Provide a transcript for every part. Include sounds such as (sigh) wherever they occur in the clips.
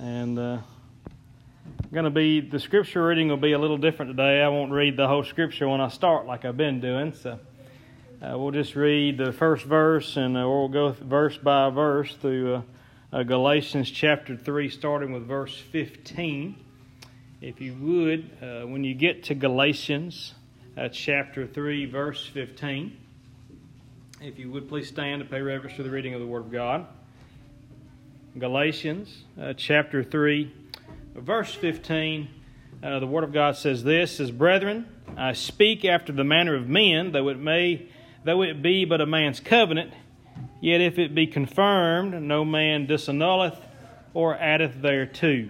And uh, going to be the scripture reading will be a little different today. I won't read the whole scripture when I start like I've been doing. So uh, we'll just read the first verse and uh, we'll go verse by verse through uh, uh, Galatians chapter 3, starting with verse 15. If you would, uh, when you get to Galatians chapter 3, verse 15, if you would please stand to pay reverence to the reading of the Word of God. Galatians uh, chapter 3, verse 15. Uh, the Word of God says this says, Brethren, I speak after the manner of men, though it may though it be but a man's covenant, yet if it be confirmed, no man disannulleth or addeth thereto.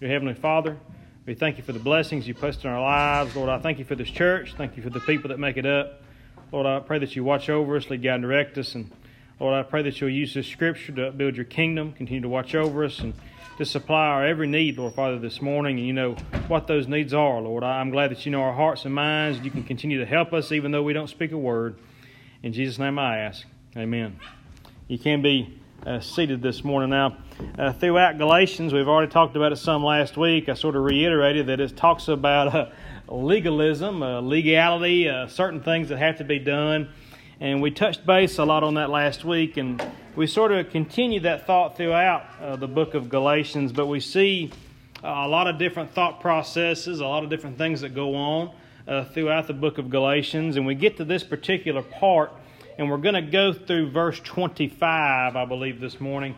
Your Heavenly Father, we thank you for the blessings you placed in our lives. Lord, I thank you for this church. Thank you for the people that make it up. Lord, I pray that you watch over us, lead, guide, and direct us, and Lord, I pray that you'll use this scripture to build your kingdom, continue to watch over us, and to supply our every need, Lord Father, this morning. And you know what those needs are, Lord. I'm glad that you know our hearts and minds. You can continue to help us even though we don't speak a word. In Jesus' name I ask. Amen. You can be uh, seated this morning. Now, uh, throughout Galatians, we've already talked about it some last week. I sort of reiterated that it talks about uh, legalism, uh, legality, uh, certain things that have to be done. And we touched base a lot on that last week, and we sort of continue that thought throughout uh, the book of Galatians, but we see uh, a lot of different thought processes, a lot of different things that go on uh, throughout the book of Galatians. And we get to this particular part, and we're going to go through verse 25, I believe, this morning,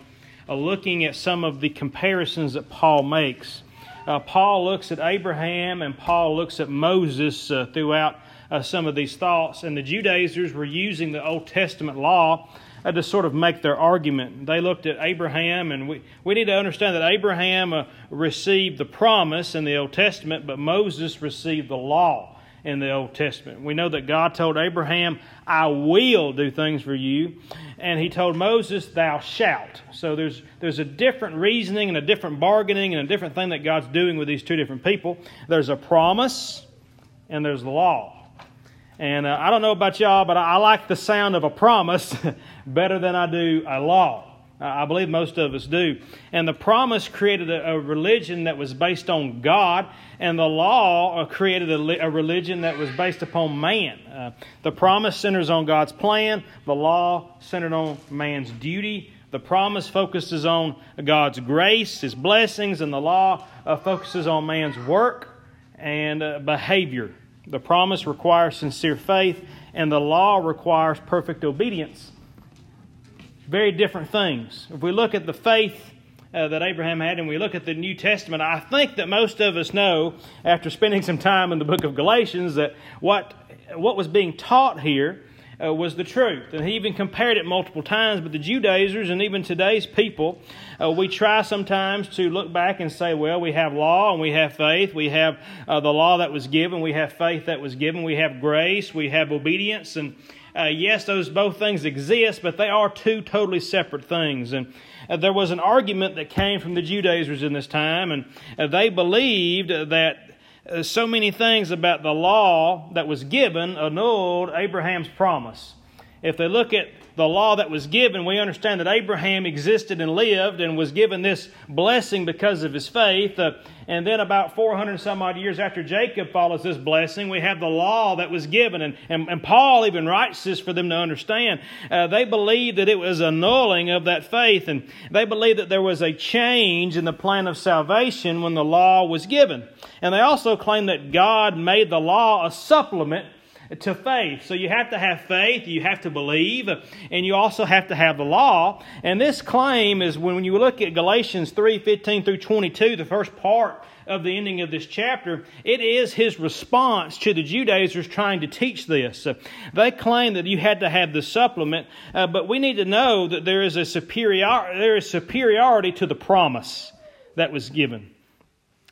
uh, looking at some of the comparisons that Paul makes. Uh, Paul looks at Abraham and Paul looks at Moses throughout uh, some of these thoughts. And the Judaizers were using the Old Testament law uh, to sort of make their argument. They looked at Abraham, and we, we need to understand that Abraham uh, received the promise in the Old Testament, but Moses received the law in the Old Testament. We know that God told Abraham, I will do things for you. And he told Moses, Thou shalt. So there's, there's a different reasoning and a different bargaining and a different thing that God's doing with these two different people. There's a promise and there's the law. And uh, I don't know about y'all, but I, I like the sound of a promise (laughs) better than I do a law. I believe most of us do. And the promise created a, a religion that was based on God, and the law uh, created a, a religion that was based upon man. Uh, the promise centers on God's plan, the law centered on man's duty. The promise focuses on God's grace, His blessings, and the law uh, focuses on man's work and uh, behavior. The promise requires sincere faith, and the law requires perfect obedience. Very different things. If we look at the faith uh, that Abraham had and we look at the New Testament, I think that most of us know, after spending some time in the book of Galatians, that what, what was being taught here uh, was the truth. And he even compared it multiple times. But the Judaizers and even today's people, uh, we try sometimes to look back and say, well, we have law and we have faith. We have uh, the law that was given. We have faith that was given. We have grace. We have obedience. And uh, yes, those both things exist, but they are two totally separate things. And uh, there was an argument that came from the Judaizers in this time, and uh, they believed that uh, so many things about the law that was given annulled Abraham's promise. If they look at the law that was given, we understand that Abraham existed and lived and was given this blessing because of his faith. Uh, and then, about 400 some odd years after Jacob follows this blessing, we have the law that was given. And, and, and Paul even writes this for them to understand. Uh, they believed that it was annulling of that faith, and they believed that there was a change in the plan of salvation when the law was given. And they also claim that God made the law a supplement to faith. So you have to have faith, you have to believe, and you also have to have the law. And this claim is when you look at Galatians 3 15 through 22, the first part of the ending of this chapter, it is his response to the Judaizers trying to teach this. They claim that you had to have the supplement, uh, but we need to know that there is a superior, there is superiority to the promise that was given.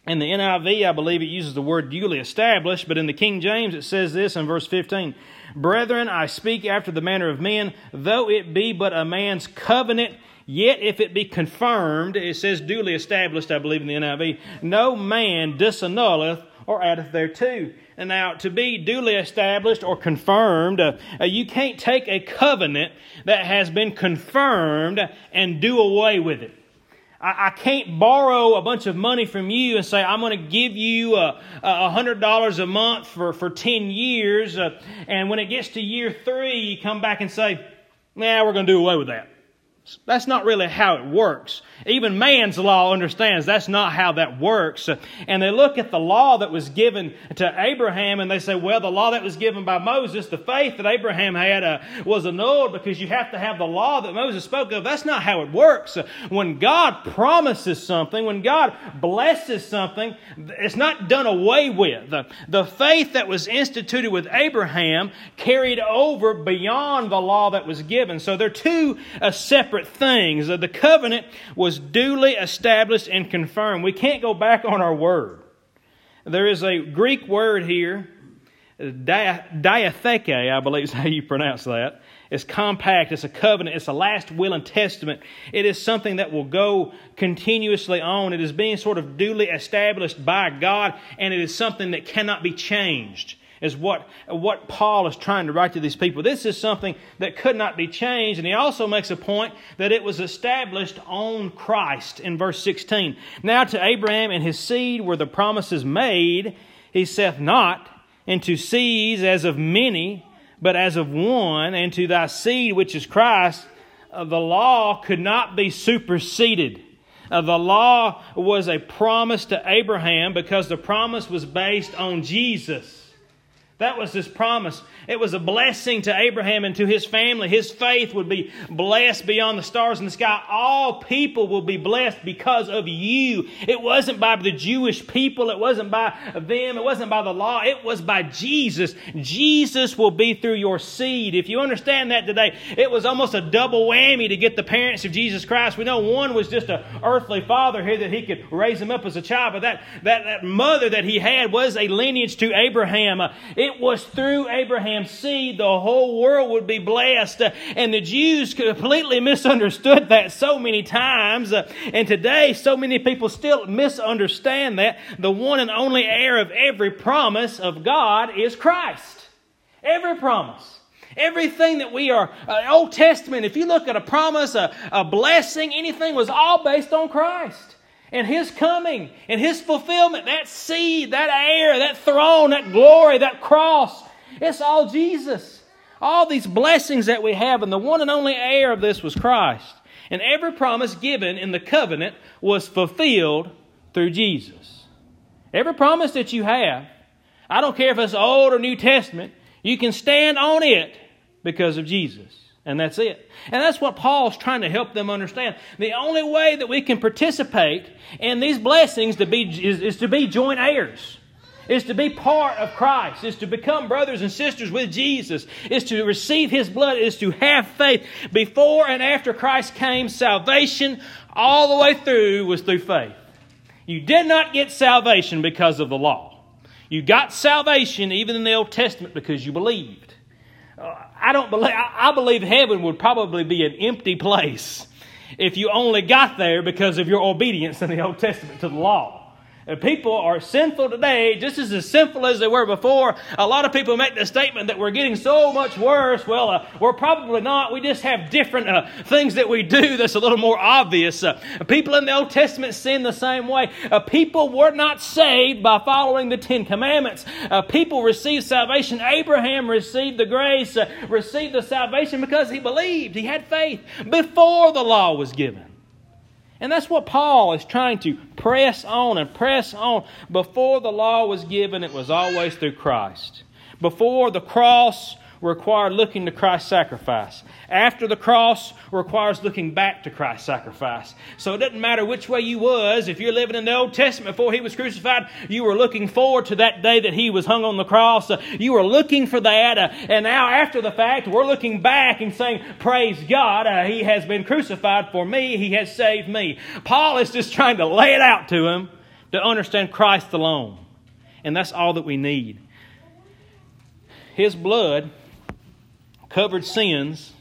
In the NIV, I believe it uses the word duly established, but in the King James it says this in verse 15 Brethren, I speak after the manner of men, though it be but a man's covenant, yet if it be confirmed, it says duly established, I believe in the NIV, no man disannulleth or addeth thereto. And now, to be duly established or confirmed, uh, uh, you can't take a covenant that has been confirmed and do away with it. I, can't borrow a bunch of money from you and say, I'm going to give you a, a $100 a month for, for 10 years. Uh, and when it gets to year three, you come back and say, nah, we're going to do away with that. That's not really how it works. Even man's law understands that's not how that works. And they look at the law that was given to Abraham and they say, well, the law that was given by Moses, the faith that Abraham had uh, was annulled because you have to have the law that Moses spoke of. That's not how it works. When God promises something, when God blesses something, it's not done away with. The, faith that was instituted with Abraham carried over beyond the law that was given. So they're two uh, separate things. The covenant was duly established and confirmed. We can't go back on our word. There is a Greek word here, diatheke, I believe is how you pronounce that. It's compact, it's a covenant, it's a last will and testament. It is something that will go continuously on. It is being sort of duly established by God, and it is something that cannot be changed is what, what Paul is trying to write to these people. This is something that could not be changed. And he also makes a point that it was established on Christ in verse 16. Now to Abraham and his seed were the promises made. He saith not, into seeds as of many, but as of one, and to thy seed, which is Christ, uh, the law could not be superseded. Uh, the law was a promise to Abraham because the promise was based on Jesus. That was his promise. It was a blessing to Abraham and to his family. His faith would be blessed beyond the stars in the sky. All people will be blessed because of you. It wasn't by the Jewish people. It wasn't by them. It wasn't by the law. It was by Jesus. Jesus will be through your seed. If you understand that today, it was almost a double whammy to get the parents of Jesus Christ. We know one was just an earthly father here that he could raise him up as a child, but that, that, that mother that he had was a lineage to Abraham. It it was through Abraham's seed the whole world would be blessed. And the Jews completely misunderstood that so many times. And today, so many people still misunderstand that. The one and only heir of every promise of God is Christ. Every promise. Everything that we are, uh, Old Testament, if you look at a promise, a, a blessing, anything was all based on Christ and His coming and His fulfillment, that seed, that heir, that throne, that glory, that cross. It's all Jesus. All these blessings that we have, and the one and only heir of this was Christ. And every promise given in the covenant was fulfilled through Jesus. Every promise that you have, I don't care if it's Old or New Testament, you can stand on it because of Jesus. And that's it. And that's what Paul's trying to help them understand. The only way that we can participate in these blessings to be, is, is to be joint heirs is to be part of Christ, is to become brothers and sisters with Jesus, is to receive His blood, is to have faith. Before and after Christ came, salvation all the way through was through faith. You did not get salvation because of the law. You got salvation even in the Old Testament because you believed. I don't believe, I believe heaven would probably be an empty place if you only got there because of your obedience in the Old Testament to the law people are sinful today just as, as sinful as they were before. A lot of people make the statement that we're getting so much worse. Well, uh, we're probably not. We just have different uh, things that we do that's a little more obvious. Uh, people in the Old Testament sin the same way. Uh, people were not saved by following the Ten Commandments. Uh, people received salvation. Abraham received the grace, uh, received the salvation because he believed. He had faith before the law was given. And that's what Paul is trying to press on and press on. Before the law was given, it was always through Christ. Before the cross required looking to Christ's sacrifice. After the cross requires looking back to Christ's sacrifice. So it doesn't matter which way you was. If you're living in the Old Testament before he was crucified, you were looking forward to that day that he was hung on the cross. Uh, you were looking for that. Uh, and now after the fact, we're looking back and saying, praise God, uh, he has been crucified for me. He has saved me. Paul is just trying to lay it out to him to understand Christ alone. And that's all that we need. His blood covered sins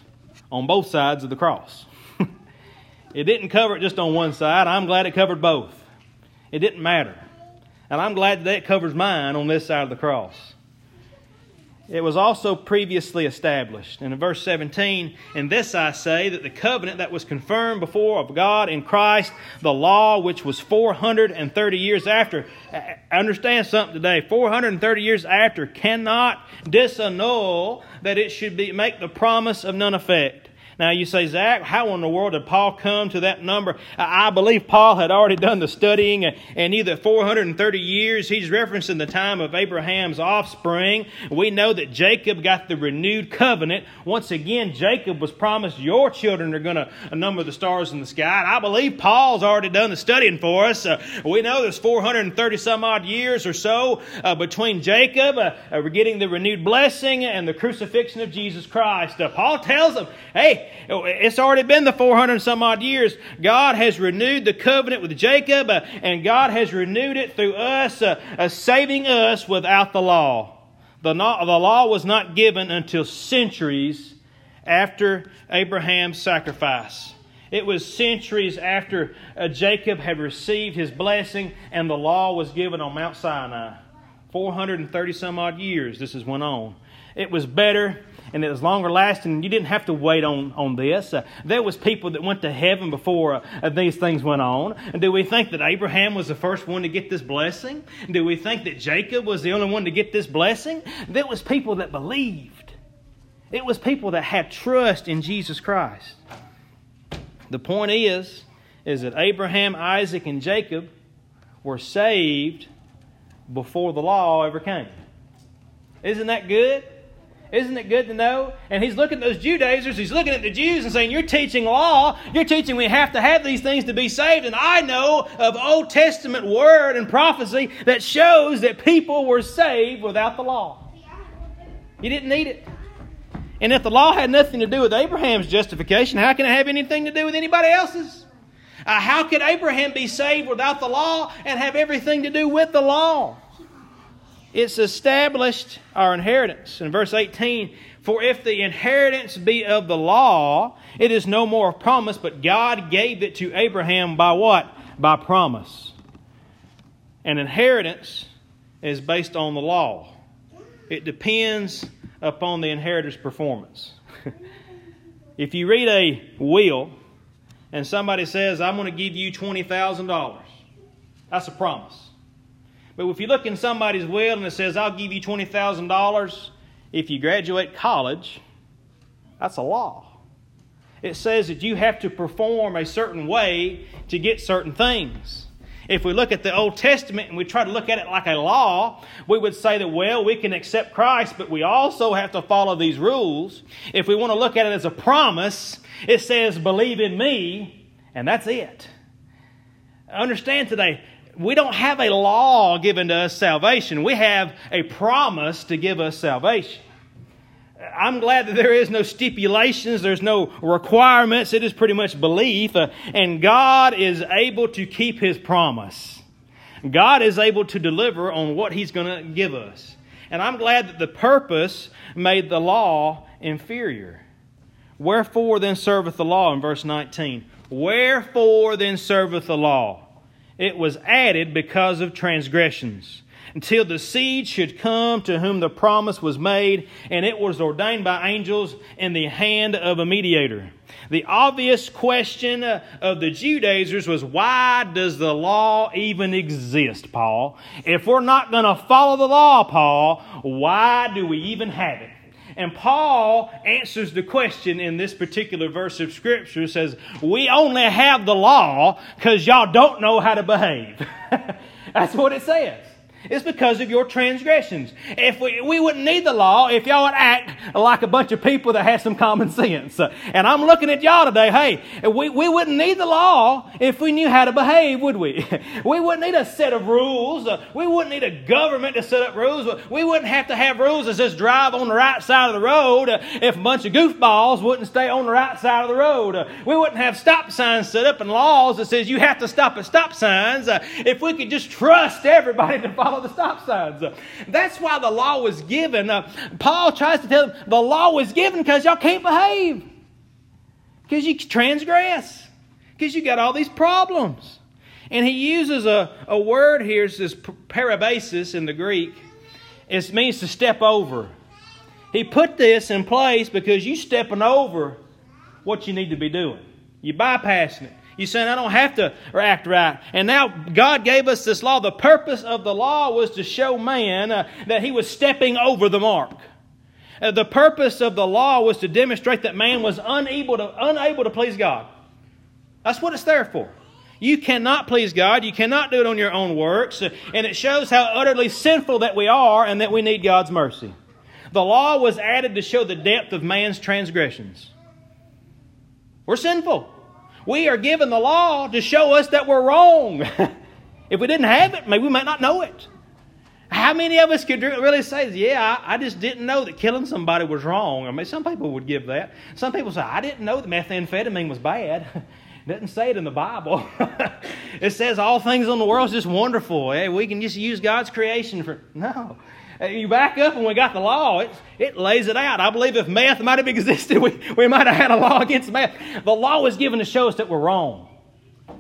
on both sides of the cross. (laughs) it didn't cover it just on one side. I'm glad it covered both. It didn't matter. And I'm glad that it covers mine on this side of the cross. It was also previously established. And in verse 17, in this I say that the covenant that was confirmed before of God in Christ, the law which was 430 years after, understand something today, 430 years after cannot disannul that it should be make the promise of none effect. Now you say, Zach, how in the world did Paul come to that number? I believe Paul had already done the studying, and either 430 years, he's referencing the time of Abraham's offspring. We know that Jacob got the renewed covenant. Once again, Jacob was promised, Your children are going to number the stars in the sky. And I believe Paul's already done the studying for us. Uh, we know there's 430 some odd years or so uh, between Jacob uh, uh getting the renewed blessing and the crucifixion of Jesus Christ. Uh, Paul tells them, Hey, it's already been the 400 some odd years. God has renewed the covenant with Jacob, uh, and God has renewed it through us, uh, uh, saving us without the law. The, not, the law was not given until centuries after Abraham's sacrifice. It was centuries after uh, Jacob had received his blessing and the law was given on Mount Sinai. 430 some odd years this has went on. It was better and it was longer lasting. You didn't have to wait on, on this. Uh, there was people that went to heaven before uh, these things went on. And do we think that Abraham was the first one to get this blessing? Do we think that Jacob was the only one to get this blessing? There was people that believed. It was people that had trust in Jesus Christ. The point is, is that Abraham, Isaac, and Jacob were saved before the law ever came. Isn't that good? Isn't it good to know? And he's looking at those Judaizers, he's looking at the Jews and saying, You're teaching law, you're teaching we have to have these things to be saved. And I know of Old Testament word and prophecy that shows that people were saved without the law. You didn't need it. And if the law had nothing to do with Abraham's justification, how can it have anything to do with anybody else's? Uh, how could Abraham be saved without the law and have everything to do with the law? it's established our inheritance. In verse 18, for if the inheritance be of the law, it is no more a promise, but God gave it to Abraham by what? By promise. An inheritance is based on the law, it depends upon the inheritor's performance. (laughs) if you read a will and somebody says, I'm going to give you $20,000, that's a promise. But if you look in somebody's will and it says, I'll give you $20,000 if you graduate college, that's a law. It says that you have to perform a certain way to get certain things. If we look at the Old Testament and we try to look at it like a law, we would say that, well, we can accept Christ, but we also have to follow these rules. If we want to look at it as a promise, it says, believe in me, and that's it. Understand today, we don't have a law given to us salvation. We have a promise to give us salvation. I'm glad that there is no stipulations, there's no requirements. It is pretty much belief. Uh, and God is able to keep His promise. God is able to deliver on what He's going to give us. And I'm glad that the purpose made the law inferior. Wherefore then serveth the law in verse 19? Wherefore then serveth the law? It was added because of transgressions, until the seed should come to whom the promise was made, and it was ordained by angels in the hand of a mediator. The obvious question uh, of the Judaizers was why does the law even exist, Paul? If we're not going to follow the law, Paul, why do we even have it? And Paul answers the question in this particular verse of Scripture says, We only have the law because y'all don't know how to behave. (laughs) That's what it says. It's because of your transgressions. If we, we wouldn't need the law if y'all would act like a bunch of people that had some common sense. And I'm looking at y'all today. Hey, we, we wouldn't need the law if we knew how to behave, would we? (laughs) We wouldn't need a set of rules. We wouldn't need a government to set up rules. We wouldn't have to have rules that says drive on the right side of the road if a bunch of goofballs wouldn't stay on the right side of the road. We wouldn't have stop signs set up and laws that says you have to stop at stop signs if we could just trust everybody to follow follow the stop signs. That's why the law was given. Uh, Paul tries to tell them the law was given because y'all can't behave, because you transgress, because you got all these problems. And he uses a, a word here, it says parabasis in the Greek. It means to step over. He put this in place because you stepping over what you need to be doing. You're bypassing it. You're saying, I don't have to act right. And now God gave us this law. The purpose of the law was to show man uh, that he was stepping over the mark. Uh, the purpose of the law was to demonstrate that man was unable to, unable to please God. That's what it's there for. You cannot please God. You cannot do it on your own works. And it shows how utterly sinful that we are and that we need God's mercy. The law was added to show the depth of man's transgressions. We're sinful. We are given the law to show us that we're wrong. (laughs) if we didn't have it, maybe we might not know it. How many of us could really say, Yeah, I, just didn't know that killing somebody was wrong? I mean, some people would give that. Some people say, I didn't know that methamphetamine was bad. (laughs) Doesn't say it in the Bible. (laughs) it says all things in the world is just wonderful. Hey, we can just use God's creation for. No. You back up and we got the law, it, it lays it out. I believe if meth might have existed, (laughs) we, we might have had a law against meth. The law was given to show us that we're wrong,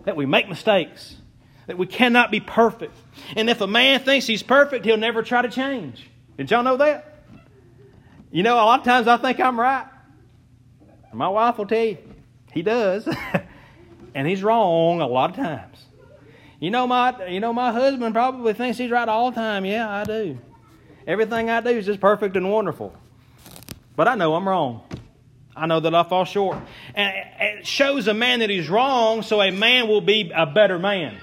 that we make mistakes, that we cannot be perfect. And if a man thinks he's perfect, he'll never try to change. Did y'all know that? You know, a lot of times I think I'm right. My wife will tell you, he does. (laughs) and he's wrong a lot of times. You know my you know my husband probably thinks he's right all the time. Yeah, I do. Everything I do is just perfect and wonderful. But I know I'm wrong. I know that I fall short. And it shows a man that he's wrong, so a man will be a better man.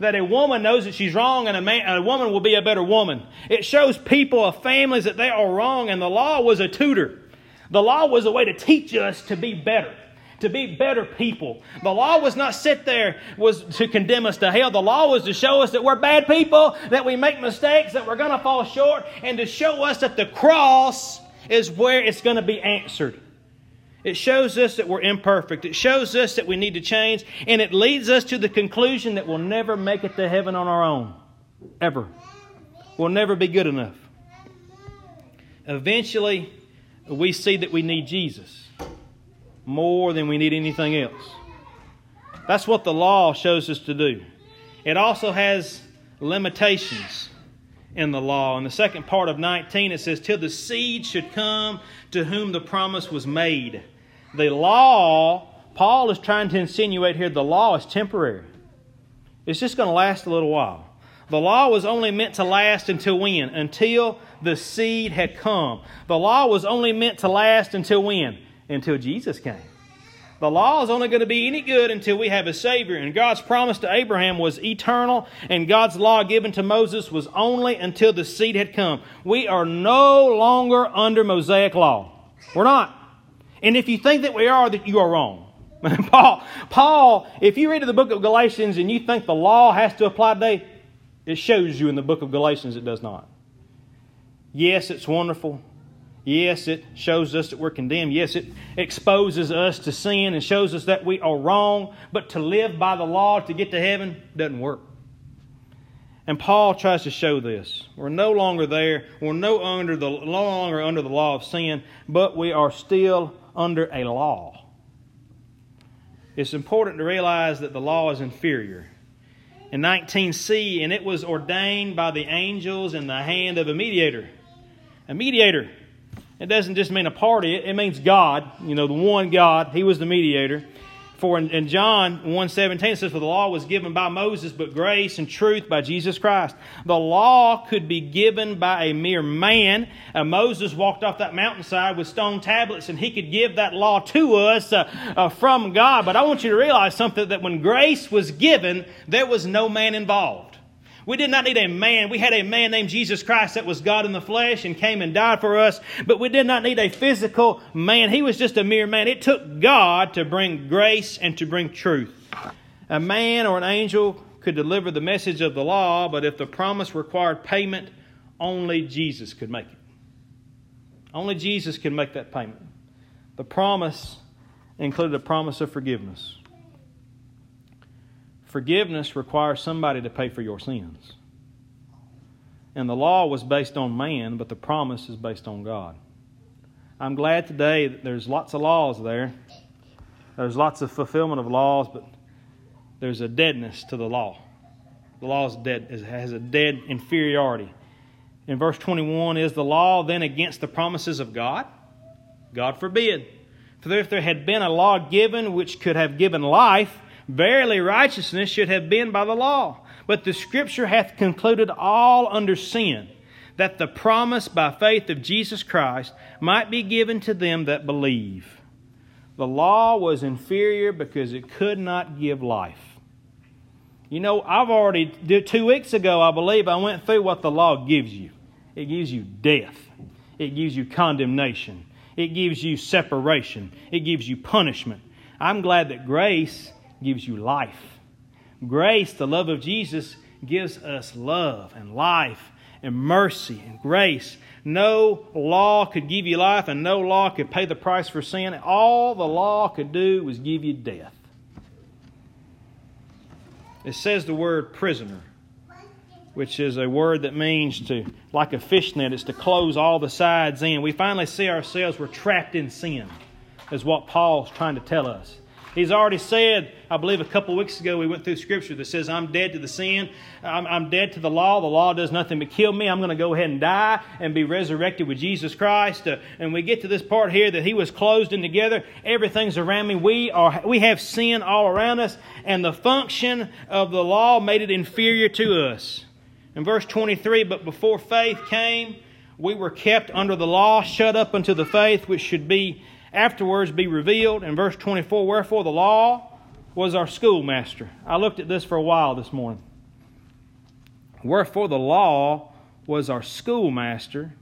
That a woman knows that she's wrong, and a, man, a woman will be a better woman. It shows people of families that they are wrong, and the law was a tutor. The law was a way to teach us to be better to be better people. The law was not sit there was to condemn us to hell. The law was to show us that we're bad people, that we make mistakes, that we're going to fall short, and to show us that the cross is where it's going to be answered. It shows us that we're imperfect. It shows us that we need to change, and it leads us to the conclusion that we'll never make it to heaven on our own. Ever. We'll never be good enough. Eventually, we see that we need Jesus more than we need anything else. That's what the law shows us to do. It also has limitations in the law. In the second part of 19, it says, Till the seed should come to whom the promise was made. The law, Paul is trying to insinuate here, the law is temporary. It's just going to last a little while. The law was only meant to last until when? Until the seed had come. The law was only meant to last until when? Until Jesus came. The law is only going to be any good until we have a Savior. And God's promise to Abraham was eternal, and God's law given to Moses was only until the seed had come. We are no longer under Mosaic law. We're not. And if you think that we are, that you are wrong. (laughs) Paul, Paul, if you read the book of Galatians and you think the law has to apply today, it shows you in the book of Galatians it does not. Yes, it's wonderful. Yes, it shows us that we're condemned. Yes, it exposes us to sin and shows us that we are wrong. But to live by the law to get to heaven doesn't work. And Paul tries to show this. We're no longer there. We're no, under the, no longer under the law of sin, but we are still under a law. It's important to realize that the law is inferior. In 19c, and it was ordained by the angels in the hand of a mediator. A mediator it doesn't just mean a party, it, means God, you know, the one God. He was the mediator. For in, in John 1.17 it says, For the law was given by Moses, but grace and truth by Jesus Christ. The law could be given by a mere man. Uh, Moses walked off that mountainside with stone tablets, and he could give that law to us uh, uh, from God. But I want you to realize something that when grace was given, there was no man involved. We did not need a man. We had a man named Jesus Christ that was God in the flesh and came and died for us, but we did not need a physical man. He was just a mere man. It took God to bring grace and to bring truth. A man or an angel could deliver the message of the law, but if the promise required payment, only Jesus could make it. Only Jesus could make that payment. The promise included a promise of forgiveness. Forgiveness requires somebody to pay for your sins. And the law was based on man, but the promise is based on God. I'm glad today that there's lots of laws there. There's lots of fulfillment of laws, but there's a deadness to the law. The law is dead, has a dead inferiority. in verse 21 is the law then against the promises of God? God forbid. For if there had been a law given which could have given life, verily righteousness should have been by the law. But the Scripture hath concluded all under sin, that the promise by faith of Jesus Christ might be given to them that believe. The law was inferior because it could not give life. You know, I've already, two weeks ago, I believe, I went through what the law gives you. It gives you death, it gives you condemnation, it gives you separation, it gives you punishment. I'm glad that grace gives you life. Grace, the love of Jesus, gives us love and life and mercy and grace. No law could give you life, and no law could pay the price for sin. All the law could do was give you death. It says the word prisoner, which is a word that means to, like a fishnet, it's to close all the sides in. We finally see ourselves, we're trapped in sin, is what Paul's trying to tell us. He's already said, I believe a couple weeks ago, we went through scripture that says, I'm dead to the sin. I'm, I'm dead to the law. The law does nothing but kill me. I'm going to go ahead and die and be resurrected with Jesus Christ. Uh, and we get to this part here that he was closed in together. Everything's around me. We, are, we have sin all around us. And the function of the law made it inferior to us. In verse 23, but before faith came, we were kept under the law, shut up unto the faith which should be afterwards be revealed. In verse 24, wherefore the law was our schoolmaster. I looked at this for a while this morning. Wherefore the law was our schoolmaster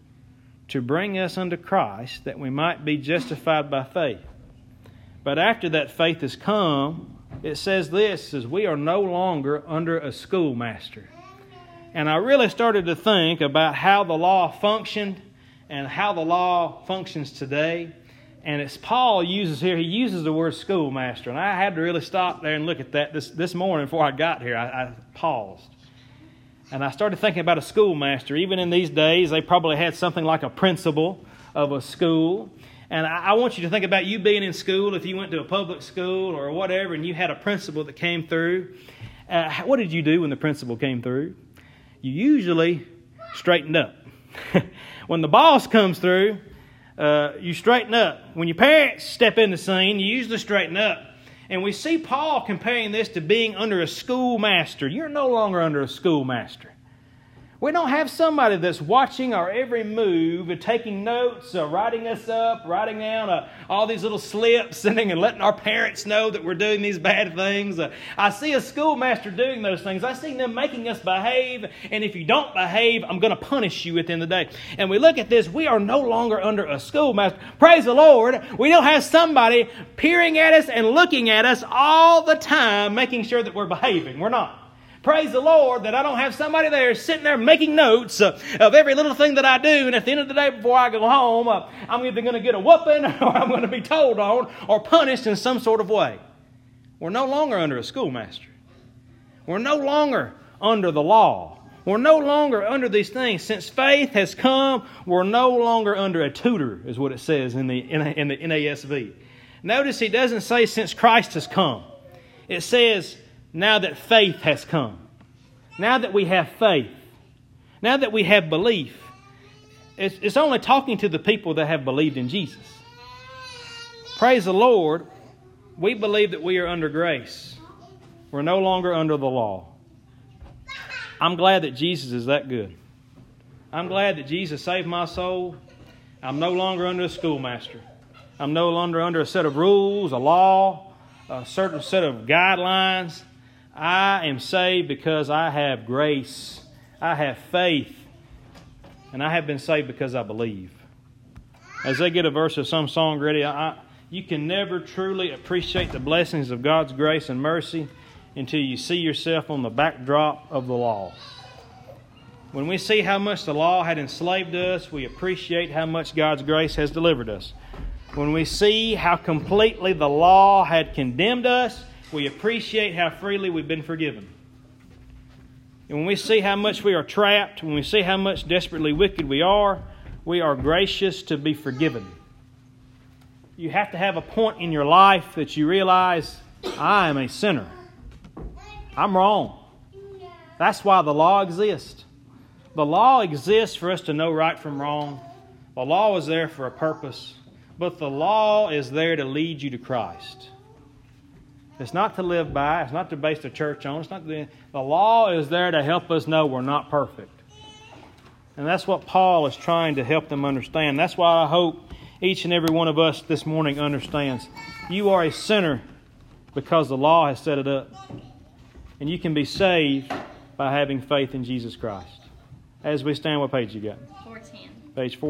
to bring us unto Christ that we might be justified by faith. But after that faith has come, it says this says we are no longer under a schoolmaster. And I really started to think about how the law functioned and how the law functions today. And it's Paul uses here, he uses the word schoolmaster. And I had to really stop there and look at that this, this morning before I got here. I, I paused. And I started thinking about a schoolmaster. Even in these days, they probably had something like a principal of a school. And I, I want you to think about you being in school, if you went to a public school or whatever, and you had a principal that came through. Uh, what did you do when the principal came through? You usually straightened up. (laughs) when the boss comes through, uh, you straighten up. When your parents step in the scene, you usually straighten up. And we see Paul comparing this to being under a schoolmaster. You're no longer under a schoolmaster. We don't have somebody that's watching our every move taking notes, uh, writing us up, writing down uh, all these little slips, (laughs) sending and letting our parents know that we're doing these bad things. Uh, I see a schoolmaster doing those things. I see them making us behave, and if you don't behave, I'm going to punish you at the end of the day. And we look at this, we are no longer under a schoolmaster. Praise the Lord. We don't have somebody peering at us and looking at us all the time, making sure that we're behaving. We're not. Praise the Lord that I don't have somebody there sitting there making notes uh, of every little thing that I do. And at the end of the day, before I go home, uh, I'm either going to get a whooping (laughs) or I'm going to be told on or punished in some sort of way. We're no longer under a schoolmaster. We're no longer under the law. We're no longer under these things. Since faith has come, we're no longer under a tutor, is what it says in the, in the NASV. Notice he doesn't say since Christ has come. It says now that faith has come. Now that we have faith. Now that we have belief. It's, it's only talking to the people that have believed in Jesus. Praise the Lord. We believe that we are under grace. We're no longer under the law. I'm glad that Jesus is that good. I'm glad that Jesus saved my soul. I'm no longer under a schoolmaster. I'm no longer under a set of rules, a law, a certain set of guidelines. I am saved because I have grace, I have faith, and I have been saved because I believe. As they get a verse of some song ready, I, you can never truly appreciate the blessings of God's grace and mercy until you see yourself on the backdrop of the law. When we see how much the law had enslaved us, we appreciate how much God's grace has delivered us. When we see how completely the law had condemned us, we appreciate how freely we've been forgiven. And when we see how much we are trapped, when we see how much desperately wicked we are, we are gracious to be forgiven. You have to have a point in your life that you realize I am a sinner. I'm wrong. That's why the law exists. The law exists for us to know right from wrong. The law is there for a purpose, but the law is there to lead you to Christ. It's not to live by, it's not to base the church on. It's not to, the law is there to help us know we're not perfect. And that's what Paul is trying to help them understand. That's why I hope each and every one of us this morning understands. You are a sinner because the law has set it up. And you can be saved by having faith in Jesus Christ. As we stand, what page you got? 14. Page 4.